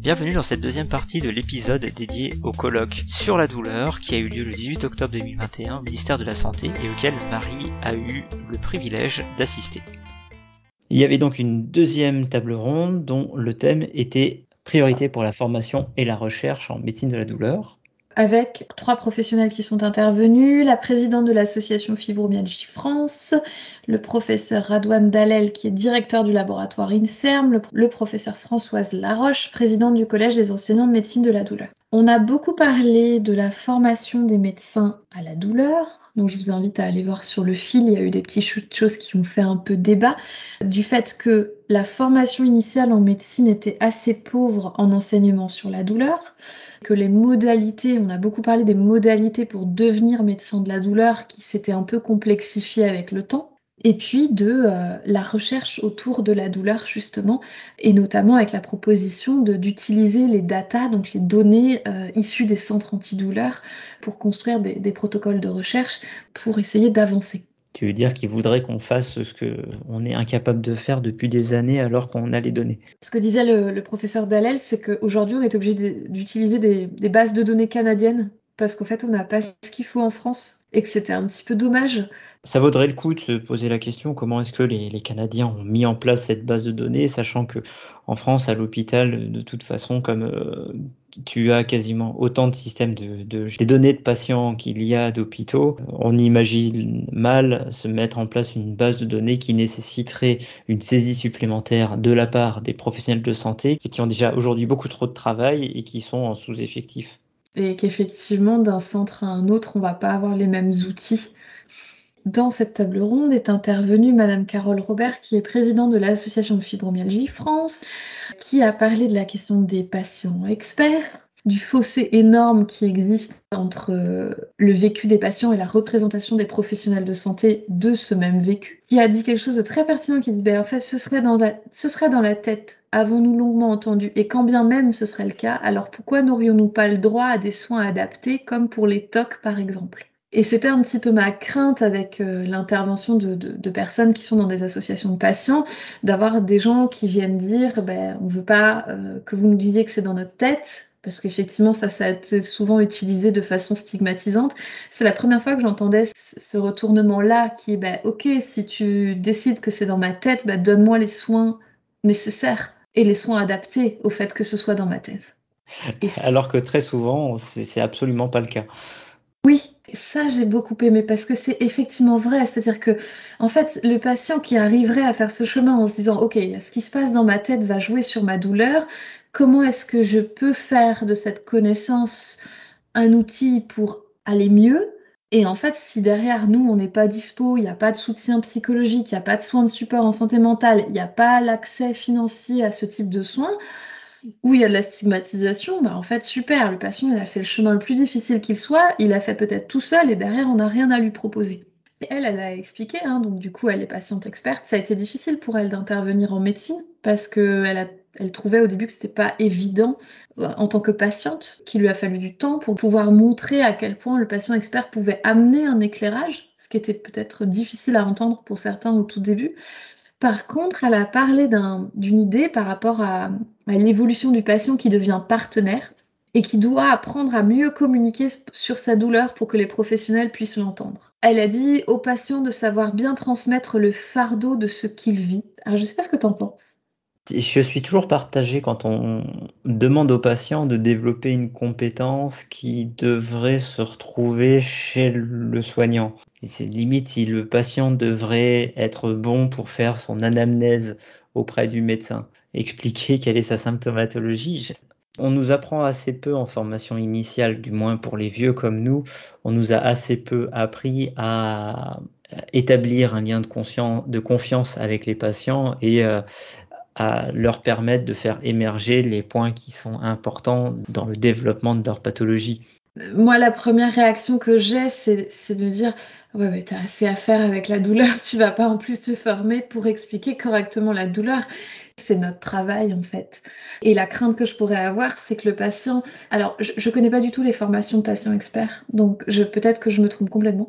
Bienvenue dans cette deuxième partie de l'épisode dédié au colloque sur la douleur qui a eu lieu le 18 octobre 2021 au ministère de la Santé et auquel Marie a eu le privilège d'assister. Il y avait donc une deuxième table ronde dont le thème était priorité pour la formation et la recherche en médecine de la douleur avec trois professionnels qui sont intervenus, la présidente de l'association Fibromyalgie France, le professeur Radouane Dalel qui est directeur du laboratoire INSERM, le, professeur Françoise Laroche, présidente du collège des enseignants de médecine de la douleur. On a beaucoup parlé de la formation des médecins à la douleur, donc je vous invite à aller voir sur le fil, il y a eu des petites choses qui ont fait un peu débat, du fait que la formation initiale en médecine était assez pauvre en enseignement sur la douleur, que les modalités, on a beaucoup parlé des modalités pour devenir médecin de la douleur qui s'étaient un peu complexifiées avec le temps. Et puis de euh, la recherche autour de la douleur justement, et notamment avec la proposition d'utiliser les data, donc les données euh, issues des centres antidouleurs, pour construire des protocoles de recherche pour essayer d'avancer. Tu veux dire qu'il voudrait qu'on fasse ce qu'on est incapable de faire depuis des années alors qu'on a les données. Ce que disait le, professeur Dallel, c'est qu'aujourd'hui, on est obligé d'utiliser des, bases de données canadiennes parce qu'en fait, on n'a pas ce qu'il faut en France et que c'était un petit peu dommage. Ça vaudrait le coup de se poser la question comment est-ce que les, Canadiens ont mis en place cette base de données, sachant que en France, à l'hôpital, de toute façon, comme euh, tu as quasiment autant de systèmes de, de données de patients qu'il y a d'hôpitaux. On imagine mal se mettre en place une base de données qui nécessiterait une saisie supplémentaire de la part des professionnels de santé qui ont déjà aujourd'hui beaucoup trop de travail et qui sont en sous-effectif. Et qu'effectivement, d'un centre à un autre, on va pas avoir les mêmes outils. Dans cette table ronde est intervenue Madame Carole Robert, qui est présidente de l'Association de fibromyalgie France, qui a parlé de la question des patients experts, du fossé énorme qui existe entre euh, le vécu des patients et la représentation des professionnels de santé de ce même vécu, qui a dit quelque chose de très pertinent, qui dit, ben, en fait, ce serait dans la, ce serait dans la tête, avons-nous longuement entendu, et quand bien même ce serait le cas, alors pourquoi n'aurions-nous pas le droit à des soins adaptés, comme pour les TOC par exemple? Et c'était un petit peu ma crainte avec euh, l'intervention de, personnes qui sont dans des associations de patients, d'avoir des gens qui viennent dire ben, on ne veut pas euh, que vous nous disiez que c'est dans notre tête, parce qu'effectivement, ça, ça a été souvent utilisé de façon stigmatisante. C'est la première fois que j'entendais ce retournement-là qui est ben, ok, si tu décides que c'est dans ma tête, ben, donne-moi les soins nécessaires et les soins adaptés au fait que ce soit dans ma tête. Alors que très souvent, c'est absolument pas le cas. Oui, ça j'ai beaucoup aimé parce que c'est effectivement vrai. C'est-à-dire que, en fait, le patient qui arriverait à faire ce chemin en se disant, OK, ce qui se passe dans ma tête va jouer sur ma douleur, comment est-ce que je peux faire de cette connaissance un outil pour aller mieux? Et en fait, si derrière nous, on n'est pas dispo, il n'y a pas de soutien psychologique, il n'y a pas de soins de support en santé mentale, il n'y a pas l'accès financier à ce type de soins, où il y a de la stigmatisation, bah en fait, super, le patient, il a fait le chemin le plus difficile qu'il soit, il a fait peut-être tout seul et derrière, on n'a rien à lui proposer. Et elle, elle a expliqué, hein, donc du coup, elle est patiente experte, ça a été difficile pour elle d'intervenir en médecine parce qu'elle elle trouvait au début que c'était pas évident euh, en tant que patiente, qu'il lui a fallu du temps pour pouvoir montrer à quel point le patient expert pouvait amener un éclairage, ce qui était peut-être difficile à entendre pour certains au tout début. Par contre, elle a parlé d'une idée par rapport à, l'évolution du patient qui devient partenaire et qui doit apprendre à mieux communiquer sur sa douleur pour que les professionnels puissent l'entendre. Elle a dit au patient de savoir bien transmettre le fardeau de ce qu'il vit. Alors je sais pas ce que tu en penses. Je suis toujours partagé quand on demande aux patients de développer une compétence qui devrait se retrouver chez le soignant. C'est limite si le patient devrait être bon pour faire son anamnèse auprès du médecin, expliquer quelle est sa symptomatologie. On nous apprend assez peu en formation initiale, du moins pour les vieux comme nous, on nous a assez peu appris à établir un lien de, confiance avec les patients et euh, à leur permettre de faire émerger les points qui sont importants dans le développement de leur pathologie. Moi, la première réaction que j'ai, c'est de dire Ouais, mais t'as assez à faire avec la douleur, tu vas pas en plus te former pour expliquer correctement la douleur. C'est notre travail en fait. Et la crainte que je pourrais avoir, c'est que le patient... Alors, je ne connais pas du tout les formations de patients experts, donc peut-être que je me trompe complètement,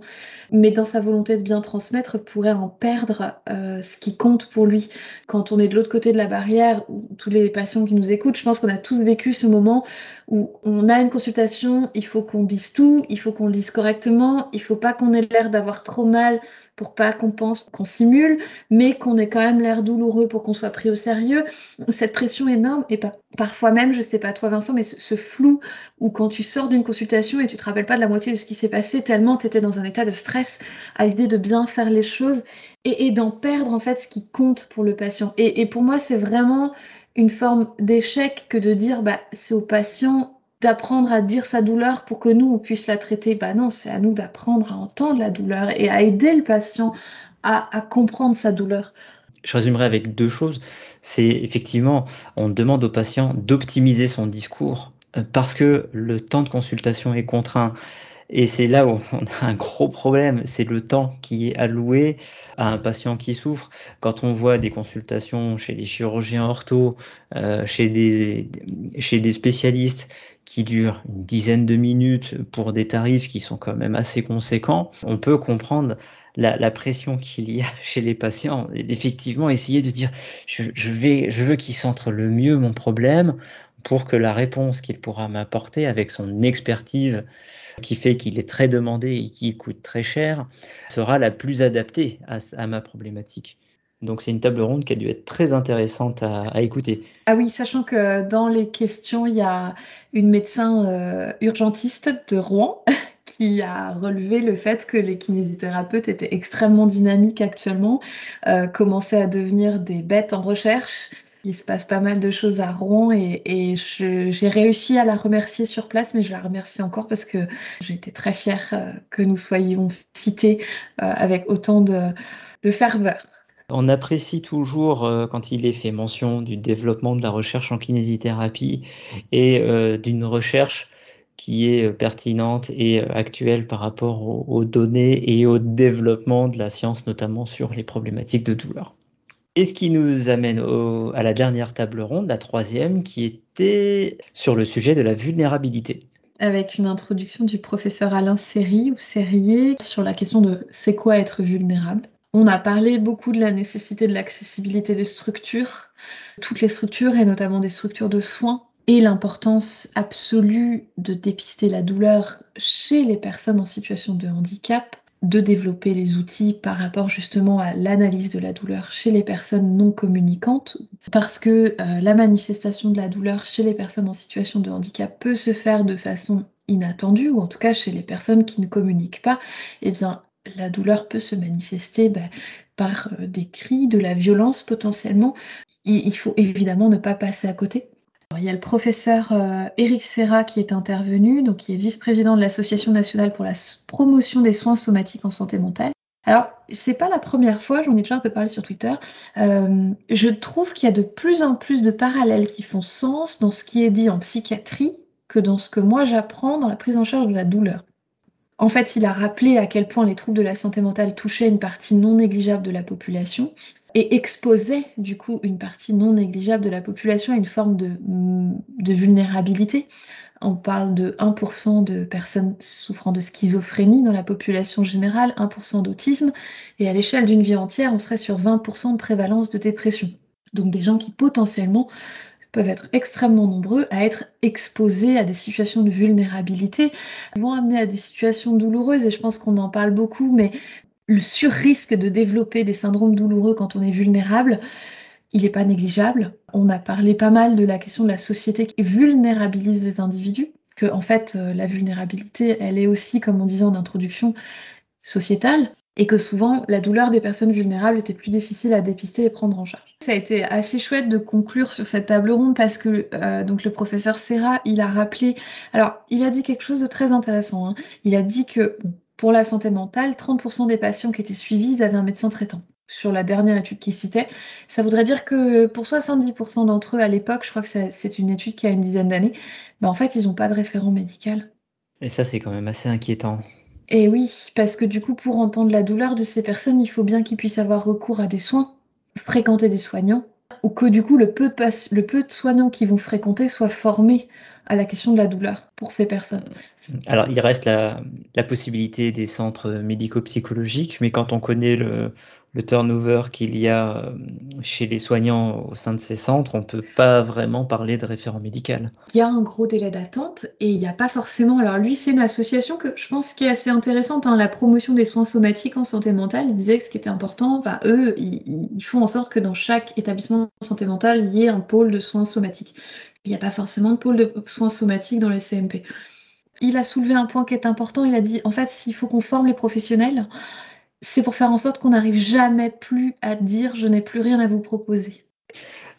mais dans sa volonté de bien transmettre, pourrait en perdre euh, ce qui compte pour lui. Quand on est de l'autre côté de la barrière, tous les patients qui nous écoutent, je pense qu'on a tous vécu ce moment où on a une consultation, il faut qu'on dise tout, il faut qu'on le dise correctement, il faut pas qu'on ait l'air d'avoir trop mal pour pas qu'on pense qu'on simule, mais qu'on ait quand même l'air douloureux pour qu'on soit pris au sérieux. Cette pression énorme, et parfois même, je sais pas toi Vincent, mais ce, flou où quand tu sors d'une consultation et tu te rappelles pas de la moitié de ce qui s'est passé, tellement tu étais dans un état de stress à l'idée de bien faire les choses et, d'en perdre en fait ce qui compte pour le patient. Et, pour moi, c'est vraiment une forme d'échec que de dire bah, c'est au patient d'apprendre à dire sa douleur pour que nous, on puisse la traiter. Bah non, c'est à nous d'apprendre à entendre la douleur et à aider le patient à, à comprendre sa douleur. Je résumerai avec deux choses. C'est effectivement, on demande au patient d'optimiser son discours euh, parce que le temps de consultation est contraint. Et c'est là où on a un gros problème, c'est le temps qui est alloué à un patient qui souffre. Quand on voit des consultations chez les chirurgiens ortho, euh, chez, des, spécialistes qui durent une dizaine de minutes pour des tarifs qui sont quand même assez conséquents, on peut comprendre la, pression qu'il y a chez les patients et effectivement essayer de dire je, je veux qu'il centre le mieux mon problème pour que la réponse qu'il pourra m'apporter avec son expertise qui fait qu'il est très demandé et qui coûte très cher, sera la plus adaptée à, ma problématique. Donc c'est une table ronde qui a dû être très intéressante à, écouter. Ah oui, sachant que dans les questions, il y a une médecin euh, urgentiste de Rouen qui a relevé le fait que les kinésithérapeutes étaient extrêmement dynamiques actuellement, euh, commençaient à devenir des bêtes en recherche il se passe pas mal de choses à Rouen et, j'ai réussi à la remercier sur place, mais je la remercie encore parce que j'ai été très fière euh, que nous soyons cités euh, avec autant de, ferveur. On apprécie toujours euh, quand il est fait mention du développement de la recherche en kinésithérapie et d'une recherche qui est pertinente et actuelle par rapport aux données et au développement de la science, notamment sur les problématiques de douleur. Et ce qui nous amène à la dernière table ronde, la troisième, qui était sur le sujet de la vulnérabilité. Avec une introduction du professeur Alain Serry ou Serrier sur la question de c'est quoi être vulnérable. On a parlé beaucoup de la nécessité de l'accessibilité des structures, toutes les structures et notamment des structures de soins, et l'importance absolue de dépister la douleur chez les personnes en situation de handicap de développer les outils par rapport justement à l'analyse de la douleur chez les personnes non communicantes, parce que euh, la manifestation de la douleur chez les personnes en situation de handicap peut se faire de façon inattendue, ou en tout cas chez les personnes qui ne communiquent pas, eh bien la douleur peut se manifester bah, par euh, des cris, de la violence potentiellement. il faut évidemment ne pas passer à côté. Il y a le professeur euh, Éric Serra qui est intervenu, donc qui est vice-président de l'Association nationale pour la promotion des soins somatiques en santé mentale. Alors, c'est pas la première fois, j'en ai déjà un peu parlé sur Twitter. Euh, je trouve qu'il y a de plus en plus de parallèles qui font sens dans ce qui est dit en psychiatrie que dans ce que moi j'apprends dans la prise en charge de la douleur. En fait, il a rappelé à quel point les troubles de la santé mentale touchaient une partie non négligeable de la population et exposaient du coup une partie non négligeable de la population à une forme de, de vulnérabilité. On parle de 1% de personnes souffrant de schizophrénie dans la population générale, 1% d'autisme, et à l'échelle d'une vie entière, on serait sur 20% de prévalence de dépression. Donc des gens qui potentiellement peuvent être extrêmement nombreux à être exposés à des situations de vulnérabilité, vont amener à des situations douloureuses, et je pense qu'on en parle beaucoup, mais le sur-risque de développer des syndromes douloureux quand on est vulnérable, il n'est pas négligeable. On a parlé pas mal de la question de la société qui vulnérabilise les individus, que en fait euh, la vulnérabilité, elle est aussi, comme on disait en introduction, sociétale et que souvent la douleur des personnes vulnérables était plus difficile à dépister et prendre en charge. Ça a été assez chouette de conclure sur cette table ronde parce que euh, donc le professeur Serra, il a rappelé, alors il a dit quelque chose de très intéressant. Hein. Il a dit que pour la santé mentale, 30% des patients qui étaient suivis avaient un médecin traitant. Sur la dernière étude qu'il citait, ça voudrait dire que pour 70% d'entre eux à l'époque, je crois que c'est une étude qui a une dizaine d'années, ben en fait ils n'ont pas de référent médical. Et ça c'est quand même assez inquiétant. Et oui, parce que du coup, pour entendre la douleur de ces personnes, il faut bien qu'ils puissent avoir recours à des soins, fréquenter des soignants. ou que du coup le peu de, le peu de soignants qui vont fréquenter soient formés à la question de la douleur pour ces personnes. Alors, il reste la, possibilité des centres médico-psychologiques, mais quand on connaît le, turnover qu'il y a euh, chez les soignants au sein de ces centres, on ne peut pas vraiment parler de référent médical. Il y a un gros délai d'attente et il n'y a pas forcément. Alors, lui, c'est une association que je pense qui est assez intéressante, hein, la promotion des soins somatiques en santé mentale. Il disait que ce qui était important, enfin, eux, ils, ils font en sorte que dans chaque établissement de santé mentale, il y ait un pôle de soins somatiques. Il n'y a pas forcément de pôle de soins somatiques dans les CMP. Il a soulevé un point qui est important. Il a dit, en fait, s'il faut qu'on forme les professionnels, c'est pour faire en sorte qu'on n'arrive jamais plus à dire je n'ai plus rien à vous proposer.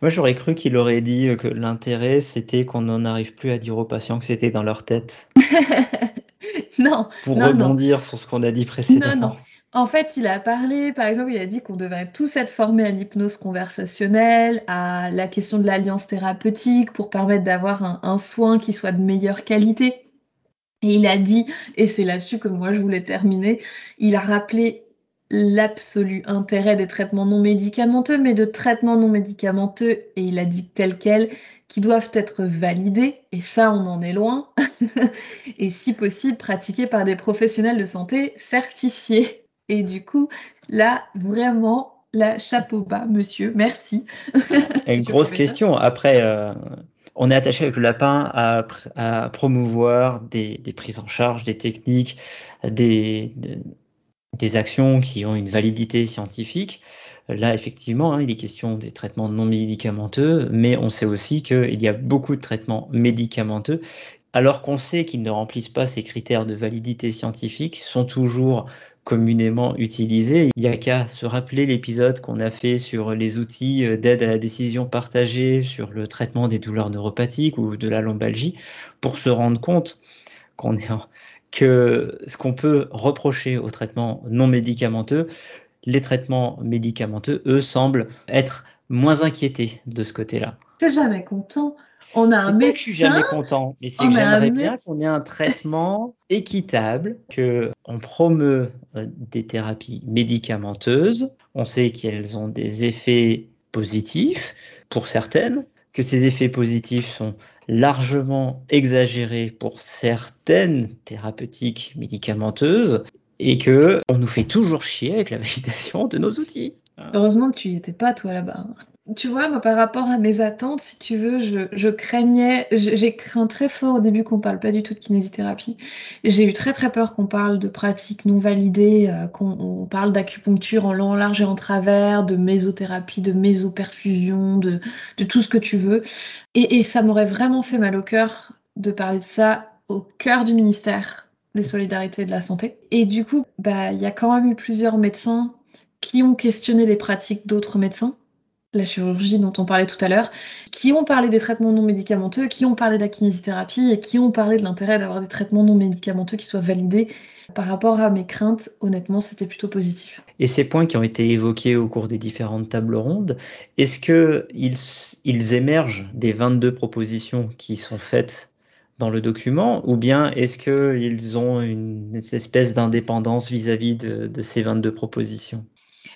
Moi, j'aurais cru qu'il aurait dit que l'intérêt, c'était qu'on n'en arrive plus à dire aux patients que c'était dans leur tête. non. Pour rebondir sur ce qu'on a dit précédemment. Non, non. En fait, il a parlé, par exemple, il a dit qu'on devrait tous être formés à l'hypnose conversationnelle, à la question de l'alliance thérapeutique pour permettre d'avoir un, soin qui soit de meilleure qualité. Et il a dit, et c'est là-dessus que moi je voulais terminer, il a rappelé l'absolu intérêt des traitements non médicamenteux, mais de traitements non médicamenteux, et il a dit tel quel, qui doivent être validés, et ça on en est loin, et si possible pratiqués par des professionnels de santé certifiés. Et du coup, là, vraiment, la chapeau bas, monsieur, merci. Une grosse question. Après, euh, on est attaché avec le lapin à, promouvoir des, prises en charge, des techniques, des, des, actions qui ont une validité scientifique. Là, effectivement, hein, il est question des traitements non médicamenteux, mais on sait aussi qu'il y a beaucoup de traitements médicamenteux alors qu'on sait qu'ils ne remplissent pas ces critères de validité scientifique, sont toujours communément utilisé. Il n'y a qu'à se rappeler l'épisode qu'on a fait sur les outils euh, d'aide à la décision partagée sur le traitement des douleurs neuropathiques ou de la lombalgie pour se rendre compte que ce qu'on peut reprocher aux traitements non médicamenteux, les traitements médicamenteux, eux, semblent être moins inquiétés de ce côté-là. T'es jamais content on a un médecin. que je suis jamais content, mais c'est que j'aimerais bien qu'on ait un traitement équitable, que on promeut euh, des thérapies médicamenteuses. On sait qu'elles ont des effets positifs pour certaines, que ces effets positifs sont largement exagérés pour certaines thérapeutiques médicamenteuses et que on nous fait toujours chier avec la validation de nos outils. Heureusement que tu n'y étais pas toi là-bas tu vois, moi, par rapport à mes attentes, si tu veux, je, craignais, j'ai craint très fort au début qu'on parle pas du tout de kinésithérapie. J'ai eu très très peur qu'on parle de pratiques non validées, euh, qu'on parle d'acupuncture en long, large et en travers, de mésothérapie, de mésoperfusion, de, tout ce que tu veux. Et, ça m'aurait vraiment fait mal au cœur de parler de ça au cœur du ministère de Solidarité et de la Santé. Et du coup, bah, il y a quand même eu plusieurs médecins qui ont questionné les pratiques d'autres médecins la chirurgie dont on parlait tout à l'heure, qui ont parlé des traitements non médicamenteux, qui ont parlé de la kinésithérapie et qui ont parlé de l'intérêt d'avoir des traitements non médicamenteux qui soient validés. Par rapport à mes craintes, honnêtement, c'était plutôt positif. Et ces points qui ont été évoqués au cours des différentes tables rondes, est-ce qu'ils ils émergent des 22 propositions qui sont faites dans le document ou bien est-ce qu'ils ont une, espèce d'indépendance vis-à-vis de, de ces 22 propositions?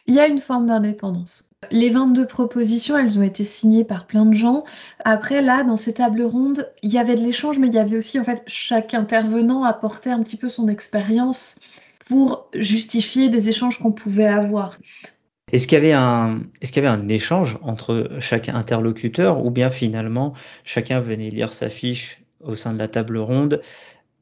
Il y a une forme d'indépendance. Les 22 propositions, elles ont été signées par plein de gens. Après, là, dans ces tables rondes, il y avait de l'échange, mais il y avait aussi, en fait, chaque intervenant apportait un petit peu son expérience pour justifier des échanges qu'on pouvait avoir. Est-ce qu'il y avait un, échange entre chaque interlocuteur ou bien finalement chacun venait lire sa fiche au sein de la table ronde,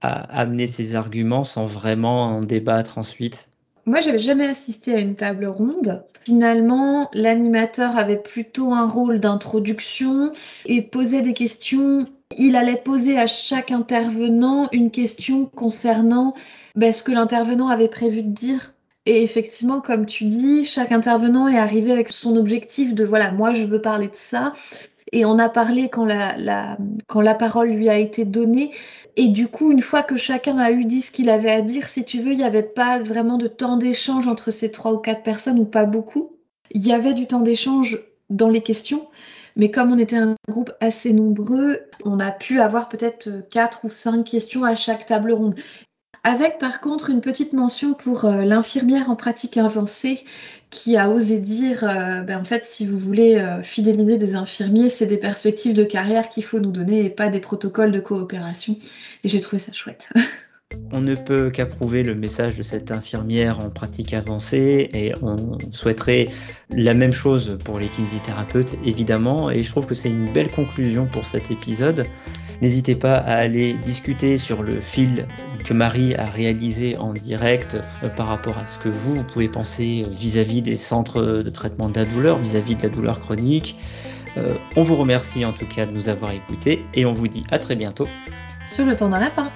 à amener ses arguments sans vraiment en débattre ensuite? Moi, j'avais jamais assisté à une table ronde. Finalement, l'animateur avait plutôt un rôle d'introduction et posait des questions. Il allait poser à chaque intervenant une question concernant ben, ce que l'intervenant avait prévu de dire. Et effectivement, comme tu dis, chaque intervenant est arrivé avec son objectif de voilà, moi je veux parler de ça. Et on a parlé quand la, parole lui a été donnée. Et du coup, une fois que chacun a eu dit ce qu'il avait à dire, si tu veux, il n'y avait pas vraiment de temps d'échange entre ces trois ou quatre personnes, ou pas beaucoup. Il y avait du temps d'échange dans les questions, mais comme on était un groupe assez nombreux, on a pu avoir peut-être quatre ou cinq questions à chaque table ronde. Avec par contre une petite mention pour euh, l'infirmière en pratique avancée qui a osé dire, euh, ben, en fait, si vous voulez euh, fidéliser des infirmiers, c'est des perspectives de carrière qu'il faut nous donner et pas des protocoles de coopération. Et j'ai trouvé ça chouette. On ne peut qu'approuver le message de cette infirmière en pratique avancée et on souhaiterait la même chose pour les kinésithérapeutes évidemment et je trouve que c'est une belle conclusion pour cet épisode. N'hésitez pas à aller discuter sur le fil que Marie a réalisé en direct euh, par rapport à ce que vous, pouvez penser vis-à-vis des centres de traitement de la douleur, vis-à-vis de la douleur chronique. Euh, on vous remercie en tout cas de nous avoir écoutés et on vous dit à très bientôt sur le temps d'un lapin.